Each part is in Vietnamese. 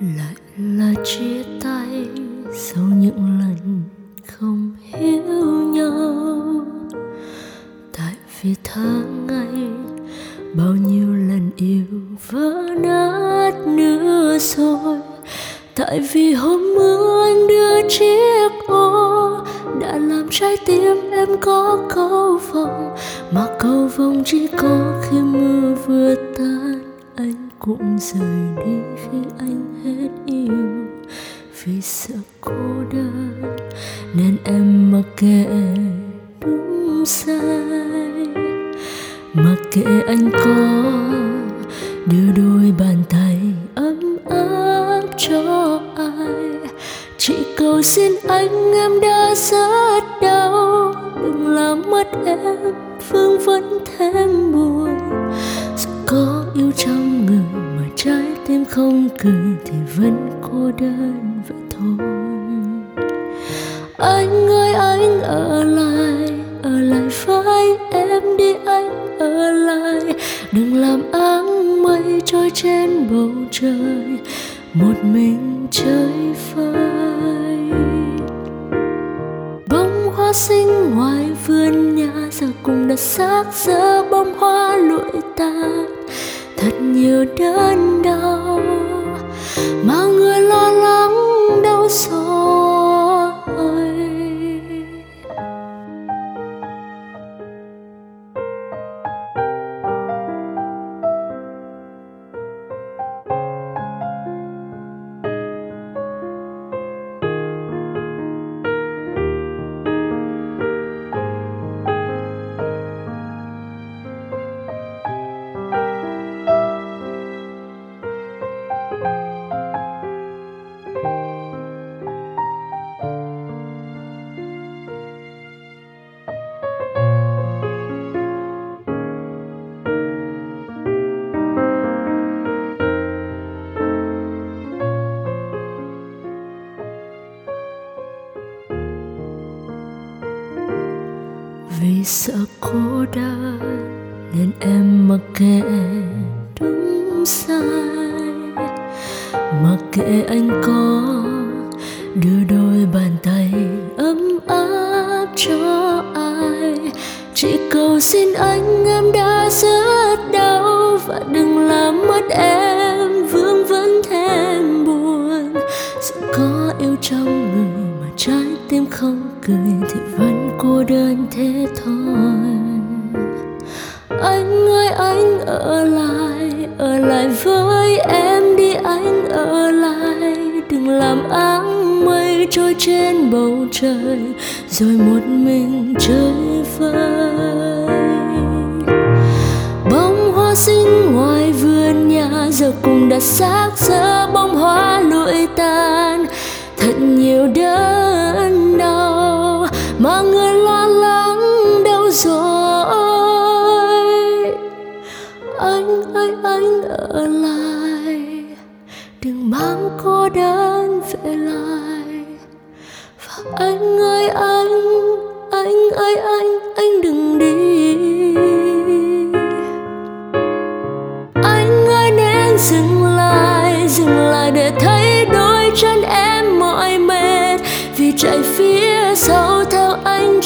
lại là chia tay, sau những lần không hiểu nhau. Tại vì tháng ngày, bao nhiêu lần yêu vỡ nát nữa rồi. Tại vì hôm mưa anh đưa chiếc ô, đã làm trái tim em có câu vọng. Mà câu vọng chỉ có khi mưa vừa cũng rời đi khi anh hết yêu. Vì sợ cô đơn, nên em mặc kệ đúng sai. Mặc kệ anh có đưa đôi bàn tay ấm áp cho ai. Chỉ cầu xin anh em đã rất đau. Đừng làm mất em, phương vẫn thêm buồn. Dù có yêu trong không cười thì vẫn cô đơn vậy thôi. Anh ơi, anh ở lại ở lại với em đi, anh ở lại. Đừng làm áng mây trôi trên bầu trời, một mình chơi vơi bông hoa xinh ngoài vườn nhà, giờ cùng đã xác giờ bông hoa lụi tàn. Thật nhiều đơn đau vì sợ cô đơn, nên em mặc kệ đúng sai mặc kệ anh có đưa đôi bàn tay ấm áp cho ai. Chỉ cầu xin anh em đã rất đau, và đừng làm mất em. Vương vấn thêm buồn sẽ có yêu trong người mà trái tim không cười thì vẫn cô đơn thế thôi. Anh ơi, anh ở lại ở lại với em đi, anh ở lại. Đừng làm áng mây trôi trên bầu trời, rồi một mình chơi vơi. Bông hoa xinh ngoài vườn nhà, giờ cùng đã xác mà người lo lắng đâu rồi anh ơi anh ở lại, đừng mang cô đơn về lại. Và anh ơi, anh anh ơi anh anh đừng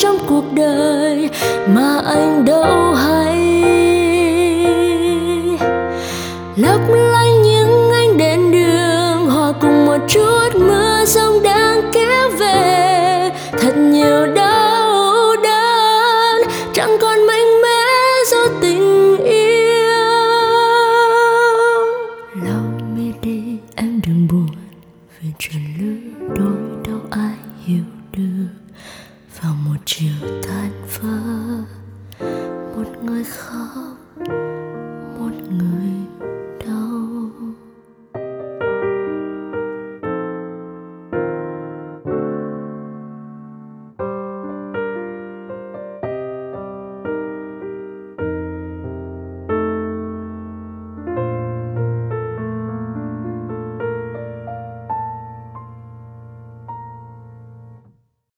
trong cuộc đời mà anh đã chiều tan vỡ một người khóc